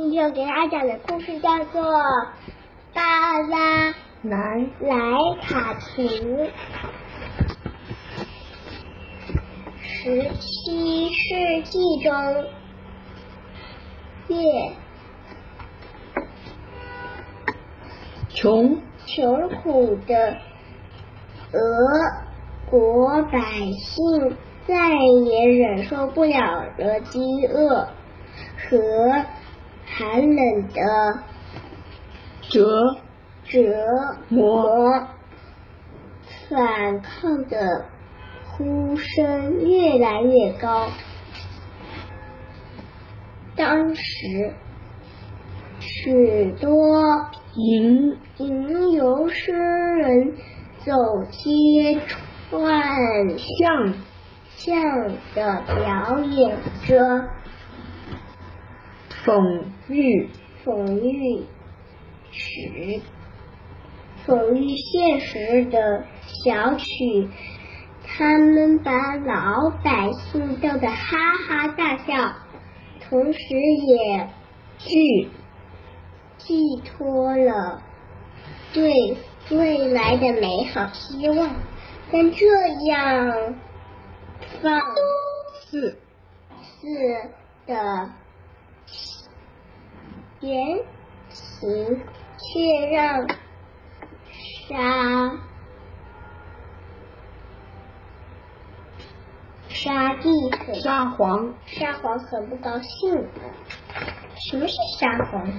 今天要给大家讲的故事叫做《巴拉南莱卡图》。十七世纪中，越穷穷苦的俄国百姓再也忍受不了了饥饿和寒冷的折折磨，反抗的呼声越来越高。当时，许多吟吟游诗人走街串巷巷的表演着讽喻讽喻时讽喻现实的小曲，他们把老百姓逗得哈哈大笑，同时也寄寄托了对未来的美好希望。但这样放肆肆的言辞，却让沙沙地很沙皇沙皇很不高兴。什么是沙皇？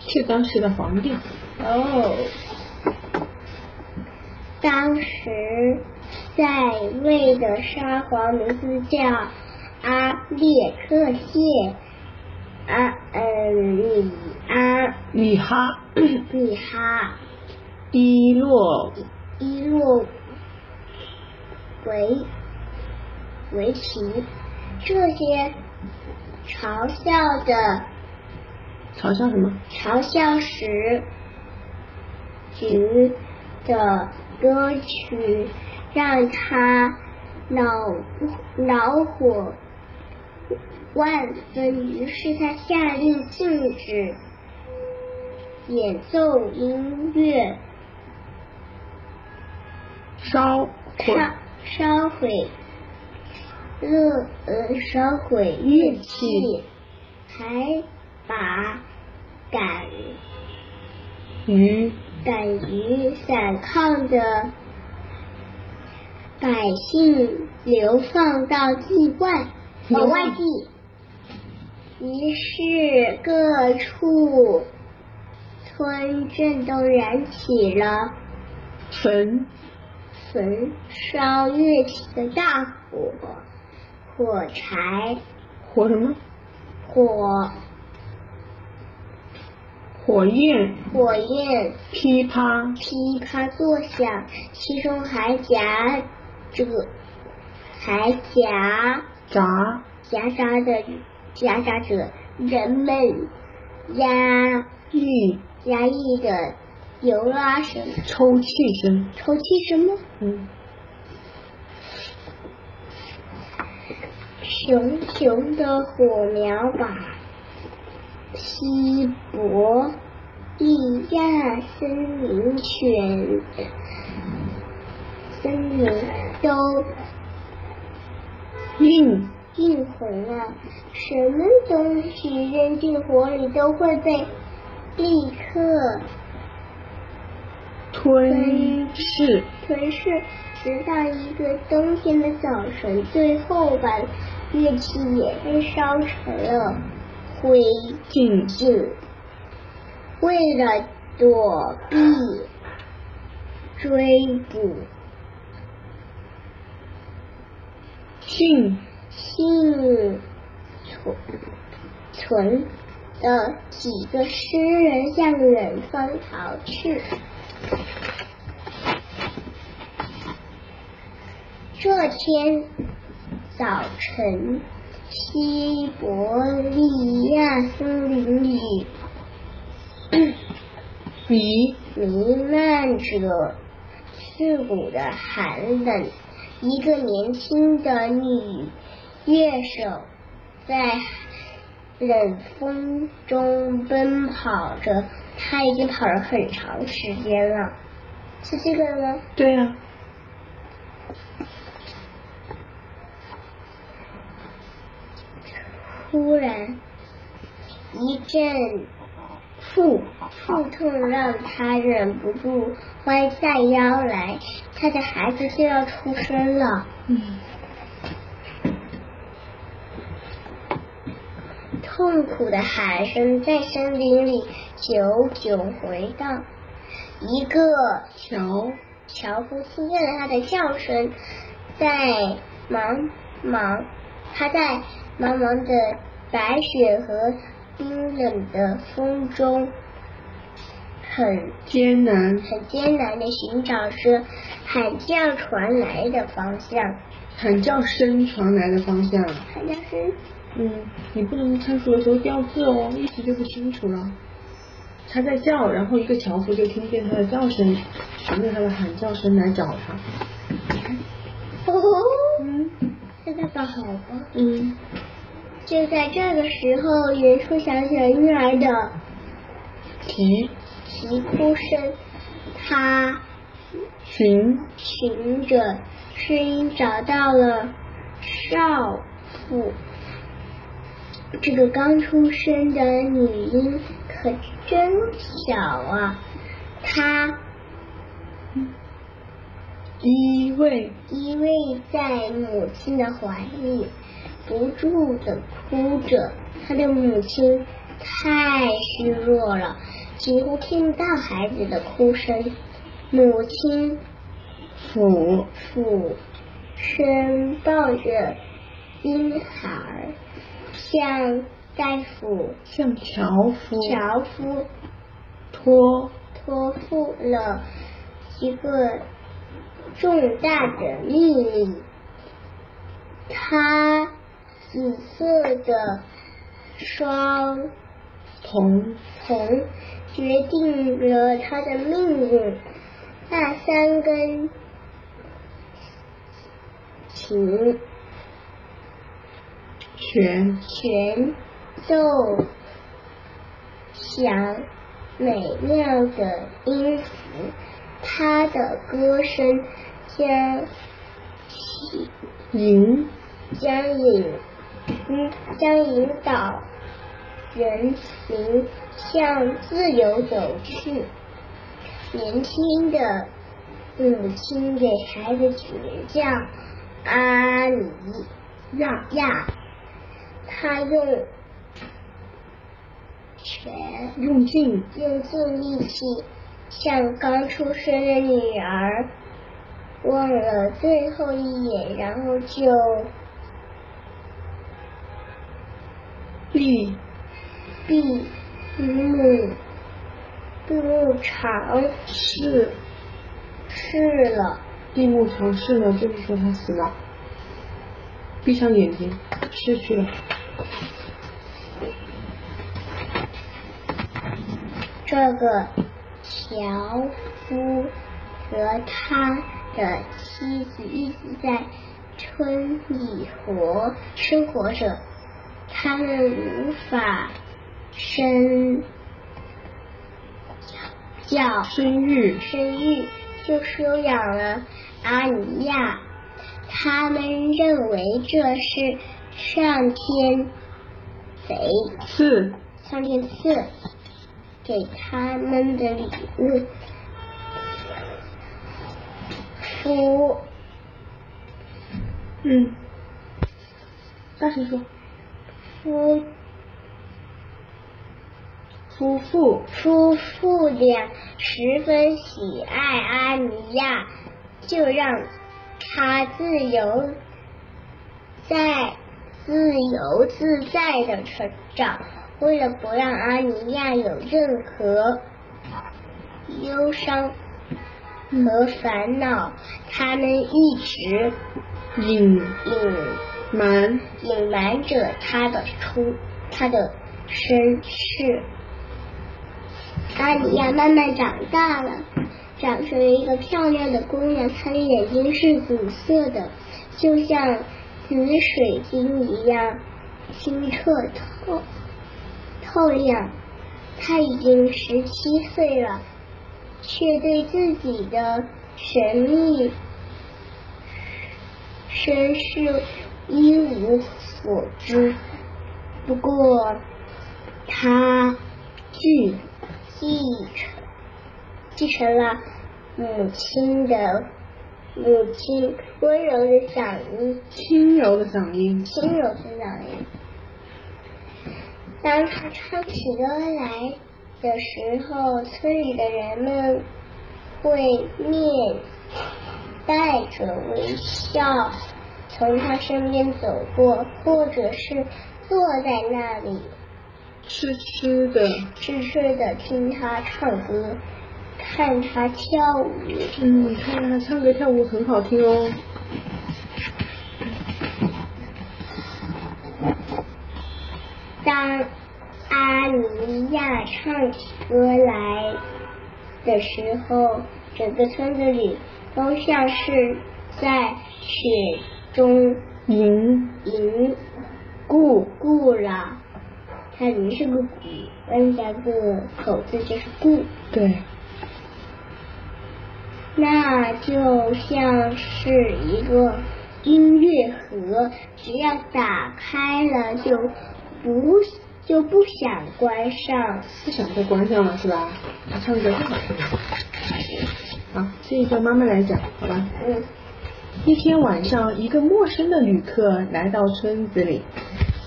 是当时的皇帝。哦，当时在位的沙皇名字叫阿列克谢阿嗯里阿里哈里哈伊洛伊洛维维奇，这些嘲笑的嘲笑什么？嘲笑时局的歌曲，让他恼恼火万分。于是他下令禁止演奏音乐，烧烧毁。烧毁。乐呃烧毁乐器，还把敢于敢于反抗的百姓流放到地外往外地，于是各处村镇都燃起了焚焚烧乐器的大火，火柴火什么？火。火焰。火焰噼啪。噼啪作响，其中还夹着还夹杂夹杂着夹杂着人们压抑压抑的游拉声、抽泣声。抽泣声吗？嗯，熊熊的火苗把西伯利亚森林全森林都映映红了。什么东西扔进火里都会被立刻吞噬吞噬，直到一个冬天的早晨，最后把乐器也被烧成了灰烬。烬。为了躲避追捕，幸幸存存的几个诗人向远方逃去。这天早晨，西伯利亚森林里 弥弥漫着刺骨的寒冷。一个年轻的女乐手在冷风中奔跑着，他已经跑了很长时间了，是这个吗？对呀、突然一阵腹腹痛让他忍不住弯下腰来，他的孩子就要出生了。嗯，痛苦的喊声在森林里久久回荡。一个樵樵夫听见了他的叫声，在茫茫他在茫茫的白雪和冰冷的风中，很艰难，很艰难的寻找着喊叫传来的方向。喊叫声传来的方向。喊叫声嗯，你不能看书的时候掉字哦，意思就不清楚了。他在叫，然后一个樵夫就听见他的叫声，循着他的喊叫声来找他。哦，嗯是他的好了？嗯，就在这个时候，远处响起了婴儿的啼啼哭声，他寻寻着声音找到了少妇。这个刚出生的女婴可真小啊！她依偎依偎在母亲的怀里，不住的哭着。她的母亲太虚弱了，几乎听不到孩子的哭声。母亲抚俯身抱着婴孩，像在抚向樵夫樵夫托托付了一个重大的秘密。他紫色的双瞳瞳决定了他的命运。那三根琴全全奏响美妙的音符，他的歌声将引将引嗯将引导人民向自由走去。年轻的母亲给孩子取名叫阿里亚。亚，他用全用尽用尽力气向刚出生的女儿望了最后一眼，然后就闭闭目闭目长是逝了。闭目长逝了，就是说他死了。闭上眼睛，失去了。这个樵夫和他的妻子一直在村里活生活着，他们无法生叫生育生育，就收养了阿尼亚。他们认为这是上天给赐上天赐给他们的礼物。夫嗯，大声说。夫夫妇。夫妇俩十分喜爱阿尼亚，就让他自由在自由自在的成长。为了不让阿尼亚有任何忧伤和烦恼，他们一直隐隐瞒隐瞒着他的出他的身世。阿尼亚慢慢长大了，长成了一个漂亮的姑娘，她的眼睛是紫色的，就像紫水晶一样清澈透透亮。她已经十七岁了，却对自己的神秘身世一无所知。不过，他继继承继承了母亲的母亲温柔的嗓音，轻柔的嗓音，轻柔的嗓音。当他唱起歌来的时候，村里的人们会面带着微笑从他身边走过，或者是坐在那里痴痴的痴痴的听他唱歌，看他跳舞。嗯，看他唱歌跳舞很好听哦。当阿尼亚唱起歌来的时候，整个村子里都像是在雪中吟吟故故了。它吟是个古，人加个口字就是故。对，那就像是一个音乐盒，只要打开了就不就不想关上。不想再关上了是吧？他唱歌太好听了。好，这一段妈妈来讲，好吧？嗯，一天晚上，一个陌生的旅客来到村子里，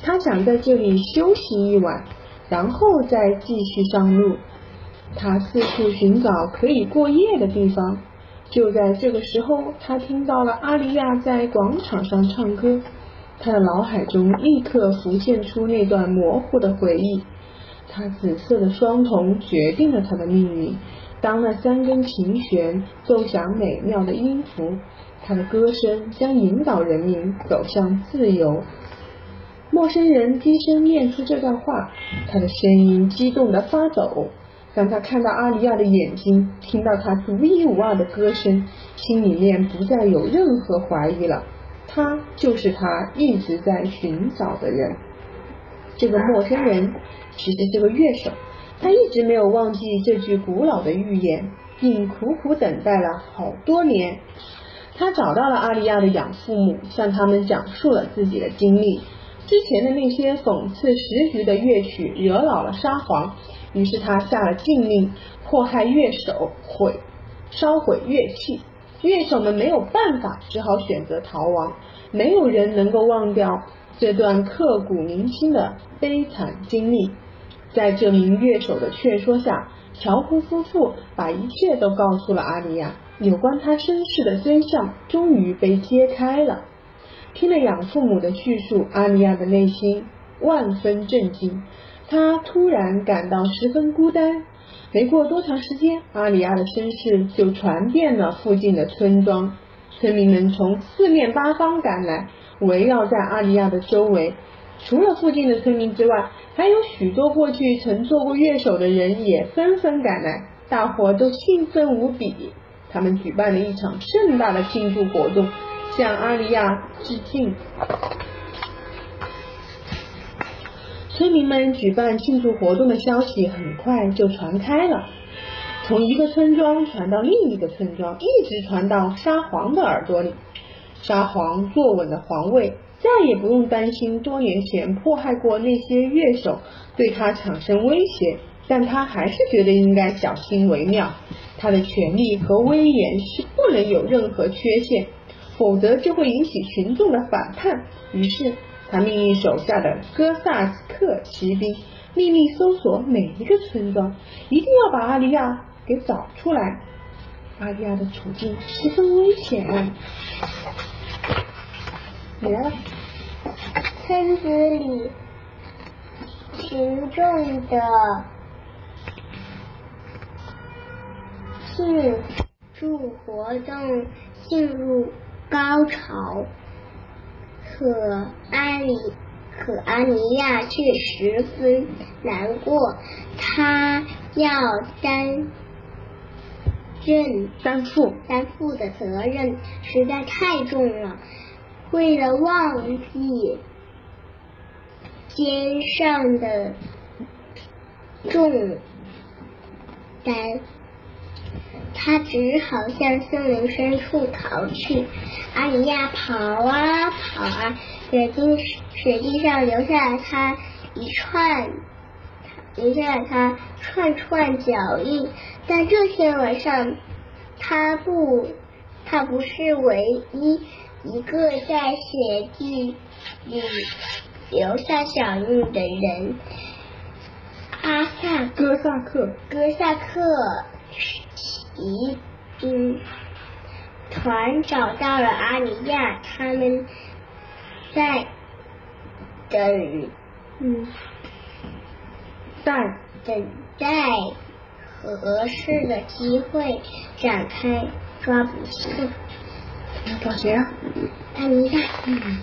他想在这里休息一晚，然后再继续上路。他四处寻找可以过夜的地方。就在这个时候，他听到了阿丽亚在广场上唱歌，他的脑海中立刻浮现出那段模糊的回忆。他紫色的双瞳决定了他的命运。当那三根琴弦奏响美妙的音符，他的歌声将引导人民走向自由。陌生人低声念出这段话，他的声音激动得发抖。当他看到阿里亚的眼睛，听到他独一无二的歌声，心里面不再有任何怀疑了。他就是他一直在寻找的人。这个陌生人其实是个乐手，他一直没有忘记这句古老的预言，并苦苦等待了好多年。他找到了阿丽亚的养父母，向他们讲述了自己的经历。之前的那些讽刺时局的乐曲惹恼了沙皇，于是他下了禁令，迫害乐手，毁烧毁乐器。乐手们没有办法，只好选择逃亡。没有人能够忘掉这段刻骨铭心的悲惨经历。在这名乐手的劝说下，乔夫夫妇把一切都告诉了阿尼亚。有关他身世的真相终于被揭开了。听了养父母的叙述，阿尼亚的内心万分震惊。他突然感到十分孤单。没过多长时间，阿里亚的身世就传遍了附近的村庄，村民们从四面八方赶来，围绕在阿里亚的周围。除了附近的村民之外，还有许多过去曾做过乐手的人也纷纷赶来，大伙都兴奋无比。他们举办了一场盛大的庆祝活动，向阿里亚致敬。村民们举办庆祝活动的消息很快就传开了，从一个村庄传到另一个村庄，一直传到沙皇的耳朵里。沙皇坐稳了皇位，再也不用担心多年前迫害过那些乐手对他产生威胁，但他还是觉得应该小心为妙。他的权力和威严是不能有任何缺陷，否则就会引起群众的反叛。于是。他命令手下的哥萨克骑兵秘密搜索每一个村庄，一定要把阿丽亚给找出来。阿丽亚的处境十分危险。来了，村子里群众的庆祝活动进入高潮。可阿里可阿尼亚却十分难过，他要担任担负担负的责任实在太重了。为了忘记肩上的重担，他只好向森林深处逃去。阿尼亚跑啊跑啊，雪地雪地上留下了他一串，留下了他串串脚印。但这天晚上，他不，他不是唯一一个在雪地里留下脚印的人。阿萨哥萨克，哥萨克骑兵团找到了阿尼亚，他们在等，嗯，待等待合适的机会展开抓捕行动。找谁啊？阿尼亚，嗯，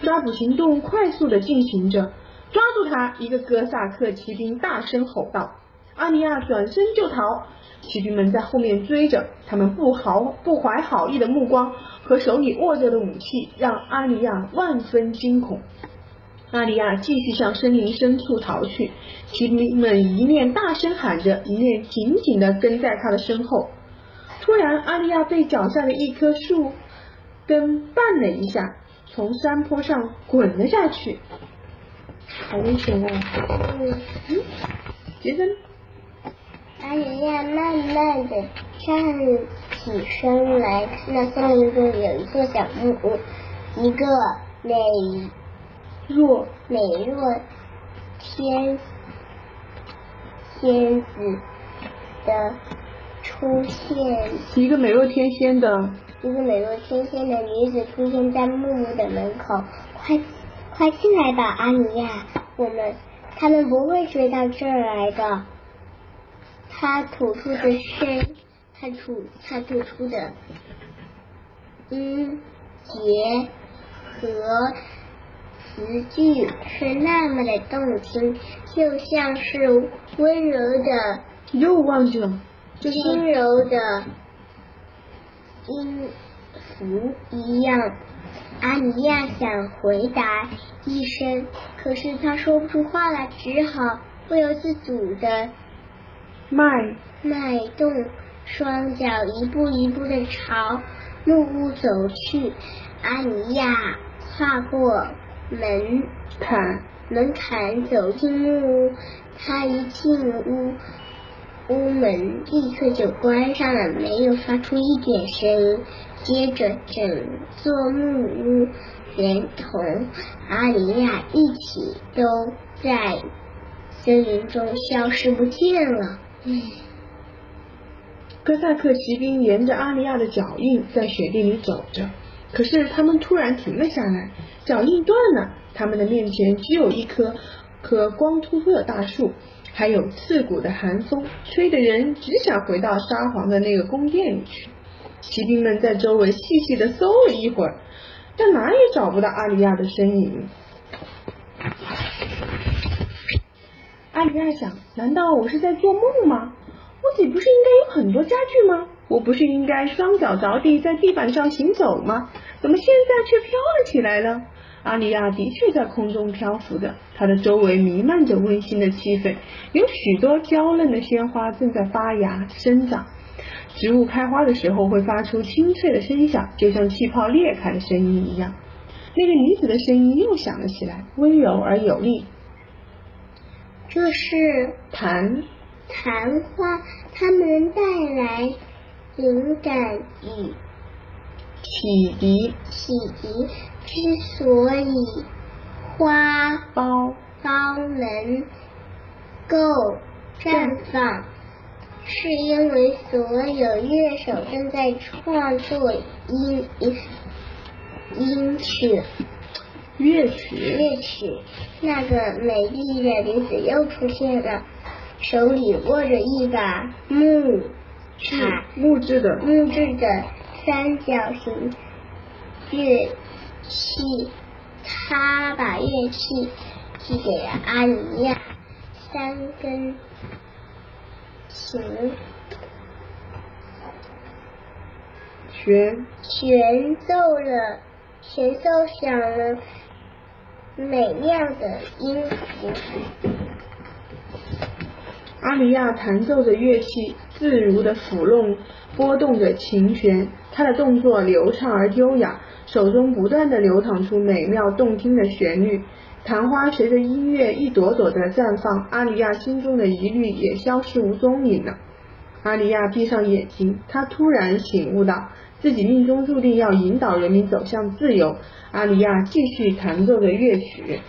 抓捕行动快速的进行着。抓住他！一个哥萨克骑兵大声吼道。阿尼亚转身就逃，骑兵们在后面追着，他们不好不怀好意的目光和手里握着的武器让阿尼亚万分惊恐。阿尼亚继续向森林深处逃去，骑兵们一面大声喊着，一面紧紧的跟在他的身后。突然，阿尼亚被脚下的一棵树根绊了一下，从山坡上滚了下去。好危险哦！嗯，杰森，阿尼亚慢慢的站起身来，看到森林中有一座小木屋，一个美若美若天仙子的出现，一个美若天仙的，一个美若天仙的女子出现在木屋的门口，快快进来吧，阿尼亚，我们他们不会追到这儿来的。他吐出的声，他吐他吐出的音节和词句是那么的动听，就像是温柔的又忘记了，就是轻柔的音符一样。阿尼亚想回答一声，可是他说不出话来，只好不由自主的迈迈动双脚，一步一步的朝木屋走去。阿尼亚跨过门坎，门槛，走进木屋。他一进屋，屋门立刻就关上了，没有发出一点声音。接着，整座木屋连同阿尼亚一起都在森林中消失不见了。嗯，哥萨克骑兵沿着阿尼亚的脚印在雪地里走着，可是他们突然停了下来，脚印断了，他们的面前只有一棵棵光秃秃的大树，还有刺骨的寒风，吹得人只想回到沙皇的那个宫殿里去。骑兵们在周围细细的搜了一会儿，但哪也找不到阿里亚的身影。阿尼亚想：难道我是在做梦吗？屋里不是应该有很多家具吗？我不是应该双脚着地在地板上行走吗？怎么现在却飘了起来呢？阿里亚的确在空中漂浮着，它的周围弥漫着温馨的气氛，有许多娇嫩的鲜花正在发芽生长。植物开花的时候会发出清脆的声响，就像气泡裂开的声音一样。那个女子的声音又响了起来，温柔而有力。这是谈谈话，它们带来灵感与启迪。启迪之所以花苞苞能够绽放。是因为所有乐手正在创作音音音曲乐曲乐曲。那个美丽的女子又出现了，手里握着一把木是木质的木质的三角形乐器。她把乐器递给了阿尼亚，三根。琴弦。弦奏了，全奏响了美妙的音符。阿里亚弹奏着乐器，自如地抚弄、拨动着琴弦，她的动作流畅而优雅，手中不断的流淌出美妙动听的旋律。昙花随着音乐一朵朵的绽放，阿里亚心中的疑虑也消失无踪影了。阿里亚闭上眼睛，她突然醒悟到，自己命中注定要引导人民走向自由。阿尼亚继续弹奏着乐曲。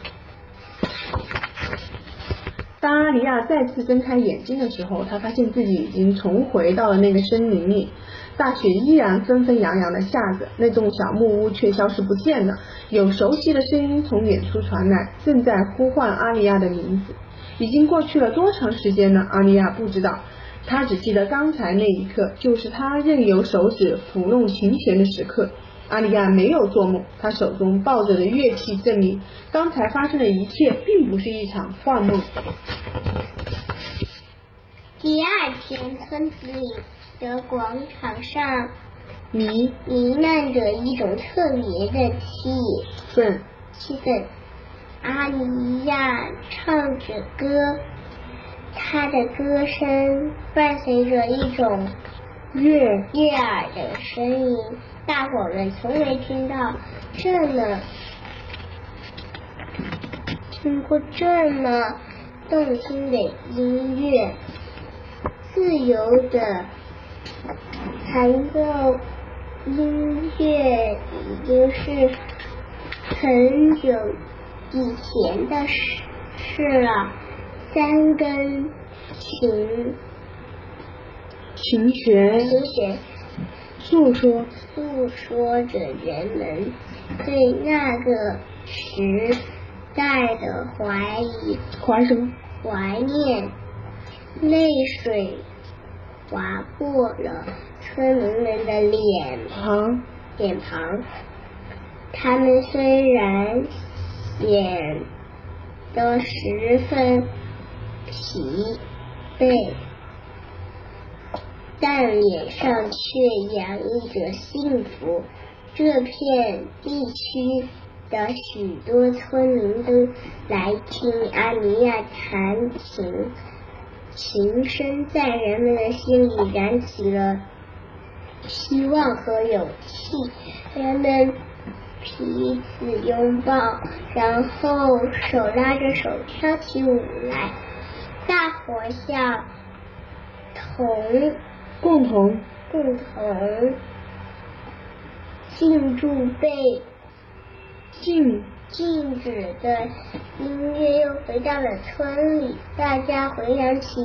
当阿尼亚再次睁开眼睛的时候，她发现自己已经重回到了那个森林里。大雪依然纷纷扬扬的下着，那栋小木屋却消失不见了。有熟悉的声音从远处传来，正在呼唤阿尼亚的名字。已经过去了多长时间呢？阿尼亚不知道，她只记得刚才那一刻，就是他任由手指抚弄琴弦的时刻。阿里亚没有做梦，他手中抱着的乐器证明，刚才发生的一切并不是一场幻梦。第二天，村子里的广场上弥弥漫着一种特别的气氛，气氛。阿尼亚唱着歌，他的歌声伴随着一种悦悦耳的声音。大伙们从没听到这么听过这么动听的音乐，自由的弹奏音乐已经是很久以前的事事了。三根琴琴弦琴弦诉说诉说着人们对那个时代的怀疑、怀什么？怀念，泪水划过了村民们的脸庞脸庞。他们虽然显得十分疲惫，但脸上却洋溢着幸福。这片地区的许多村民都来听阿尼亚弹琴，琴声在人们的心里燃起了希望和勇气。人们彼此拥抱，然后手拉着手跳起舞来。大伙像同共同共同庆祝被禁禁止的音乐又回到了村里，大家回想起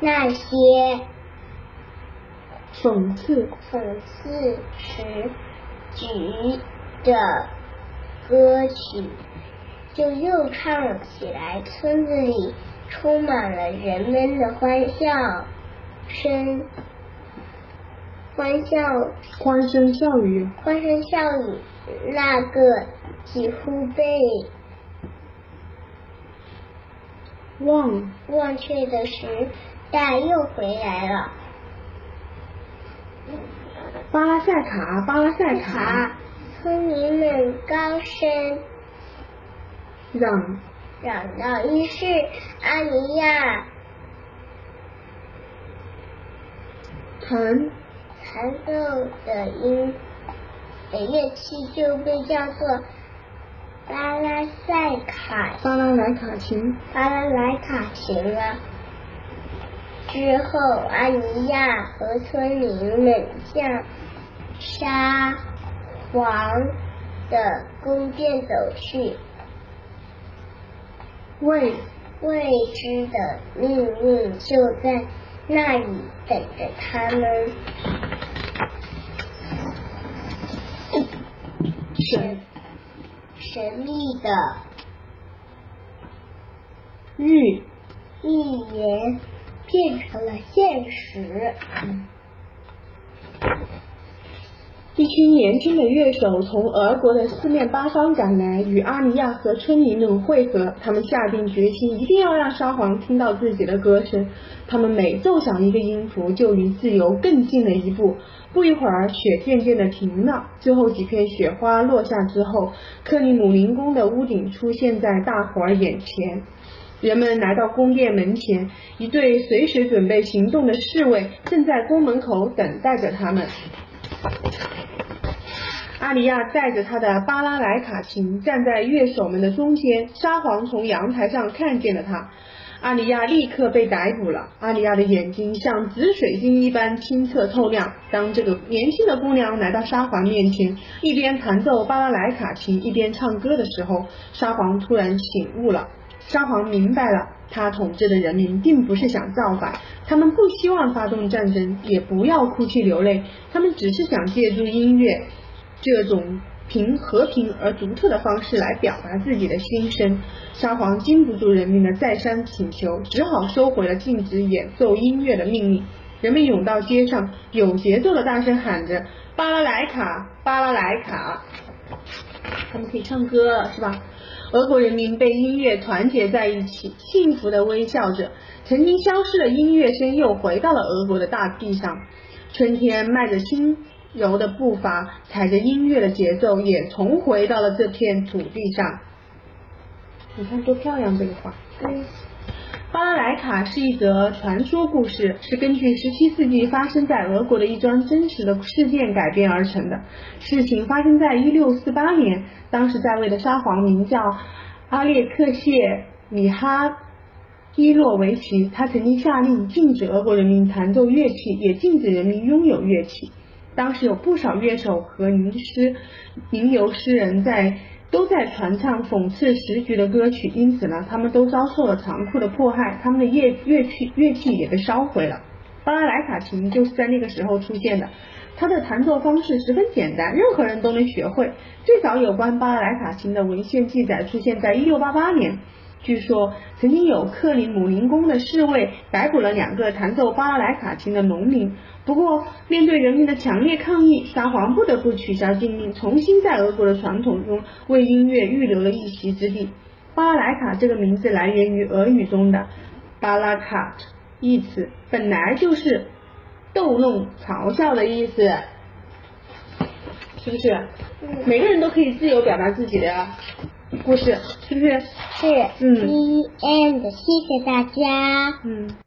那些讽刺讽刺时举的歌曲，就又唱了起来。村子里充满了人们的欢笑声，欢笑欢声笑语，欢声笑语。那个几乎被忘忘却的时代又回来了。巴拉塞卡，巴拉塞卡卡，，村民们高声让嚷道。于是阿尼亚弹弹奏的音的乐器就被叫做巴拉塞卡巴拉莱卡琴，巴拉莱卡琴了。之后，阿尼亚和村民们向沙皇的宫殿走去，未未知的命运就在那里等着他们。神神秘的预预言变成了现实。一群年轻的乐手从俄国的四面八方赶来，与阿尼亚和村民们会合。他们下定决心，一定要让沙皇听到自己的歌声。他们每奏响一个音符，就离自由更近了一步。不一会儿，雪渐渐的停了。最后几片雪花落下之后，克里姆林宫的屋顶出现在大伙儿眼前。人们来到宫殿门前，一队随时准备行动的侍卫正在宫门口等待着他们。阿里亚带着他的巴拉莱卡琴站在乐手们的中间，沙皇从阳台上看见了他。阿里亚立刻被逮捕了。阿里亚的眼睛像紫水晶一般清澈透亮。当这个年轻的姑娘来到沙皇面前，一边弹奏巴拉莱卡琴，一边唱歌的时候，沙皇突然醒悟了。沙皇明白了，他统治的人民并不是想造反，他们不希望发动战争，也不要哭泣流泪，他们只是想借助音乐这种。凭和平而独特的方式来表达自己的心声，沙皇经不住人民的再三请求，只好收回了禁止演奏音乐的命令。人们涌到街上，有节奏的大声喊着“巴拉莱卡，巴拉莱卡”，他们可以唱歌了，是吧？俄国人民被音乐团结在一起，幸福的微笑着。曾经消失的音乐声又回到了俄国的大地上，春天迈着轻。柔的步伐，踩着音乐的节奏，也重回到了这片土地上。你看多漂亮这个画。嗯。巴拉莱卡是一则传说故事，是根据十七世纪发生在俄国的一桩真实的事件改编而成的。事情发生在一六四八年，当时在位的沙皇名叫阿列克谢米哈伊洛维奇，他曾经下令禁止俄国人民弹奏乐器，也禁止人民拥有乐器。当时有不少乐手和吟诗、吟游诗人在都在传唱讽刺时局的歌曲，因此呢，他们都遭受了残酷的迫害，他们的乐乐器乐器也被烧毁了。巴拉莱卡琴就是在那个时候出现的，它的弹奏方式十分简单，任何人都能学会。最早有关巴拉莱卡琴的文献记载出现在一六八八年。据说曾经有克里姆林宫的侍卫逮捕了两个弹奏巴拉莱卡琴的农民，不过面对人民的强烈抗议，沙皇不得不取消禁令，重新在俄国的传统中为音乐预留了一席之地。巴拉莱卡这个名字来源于俄语中的巴拉卡，一词本来就是逗弄、嘲笑的意思，是不是？每个人都可以自由表达自己的。故事是不是？是。嗯。The end，谢谢大家。嗯。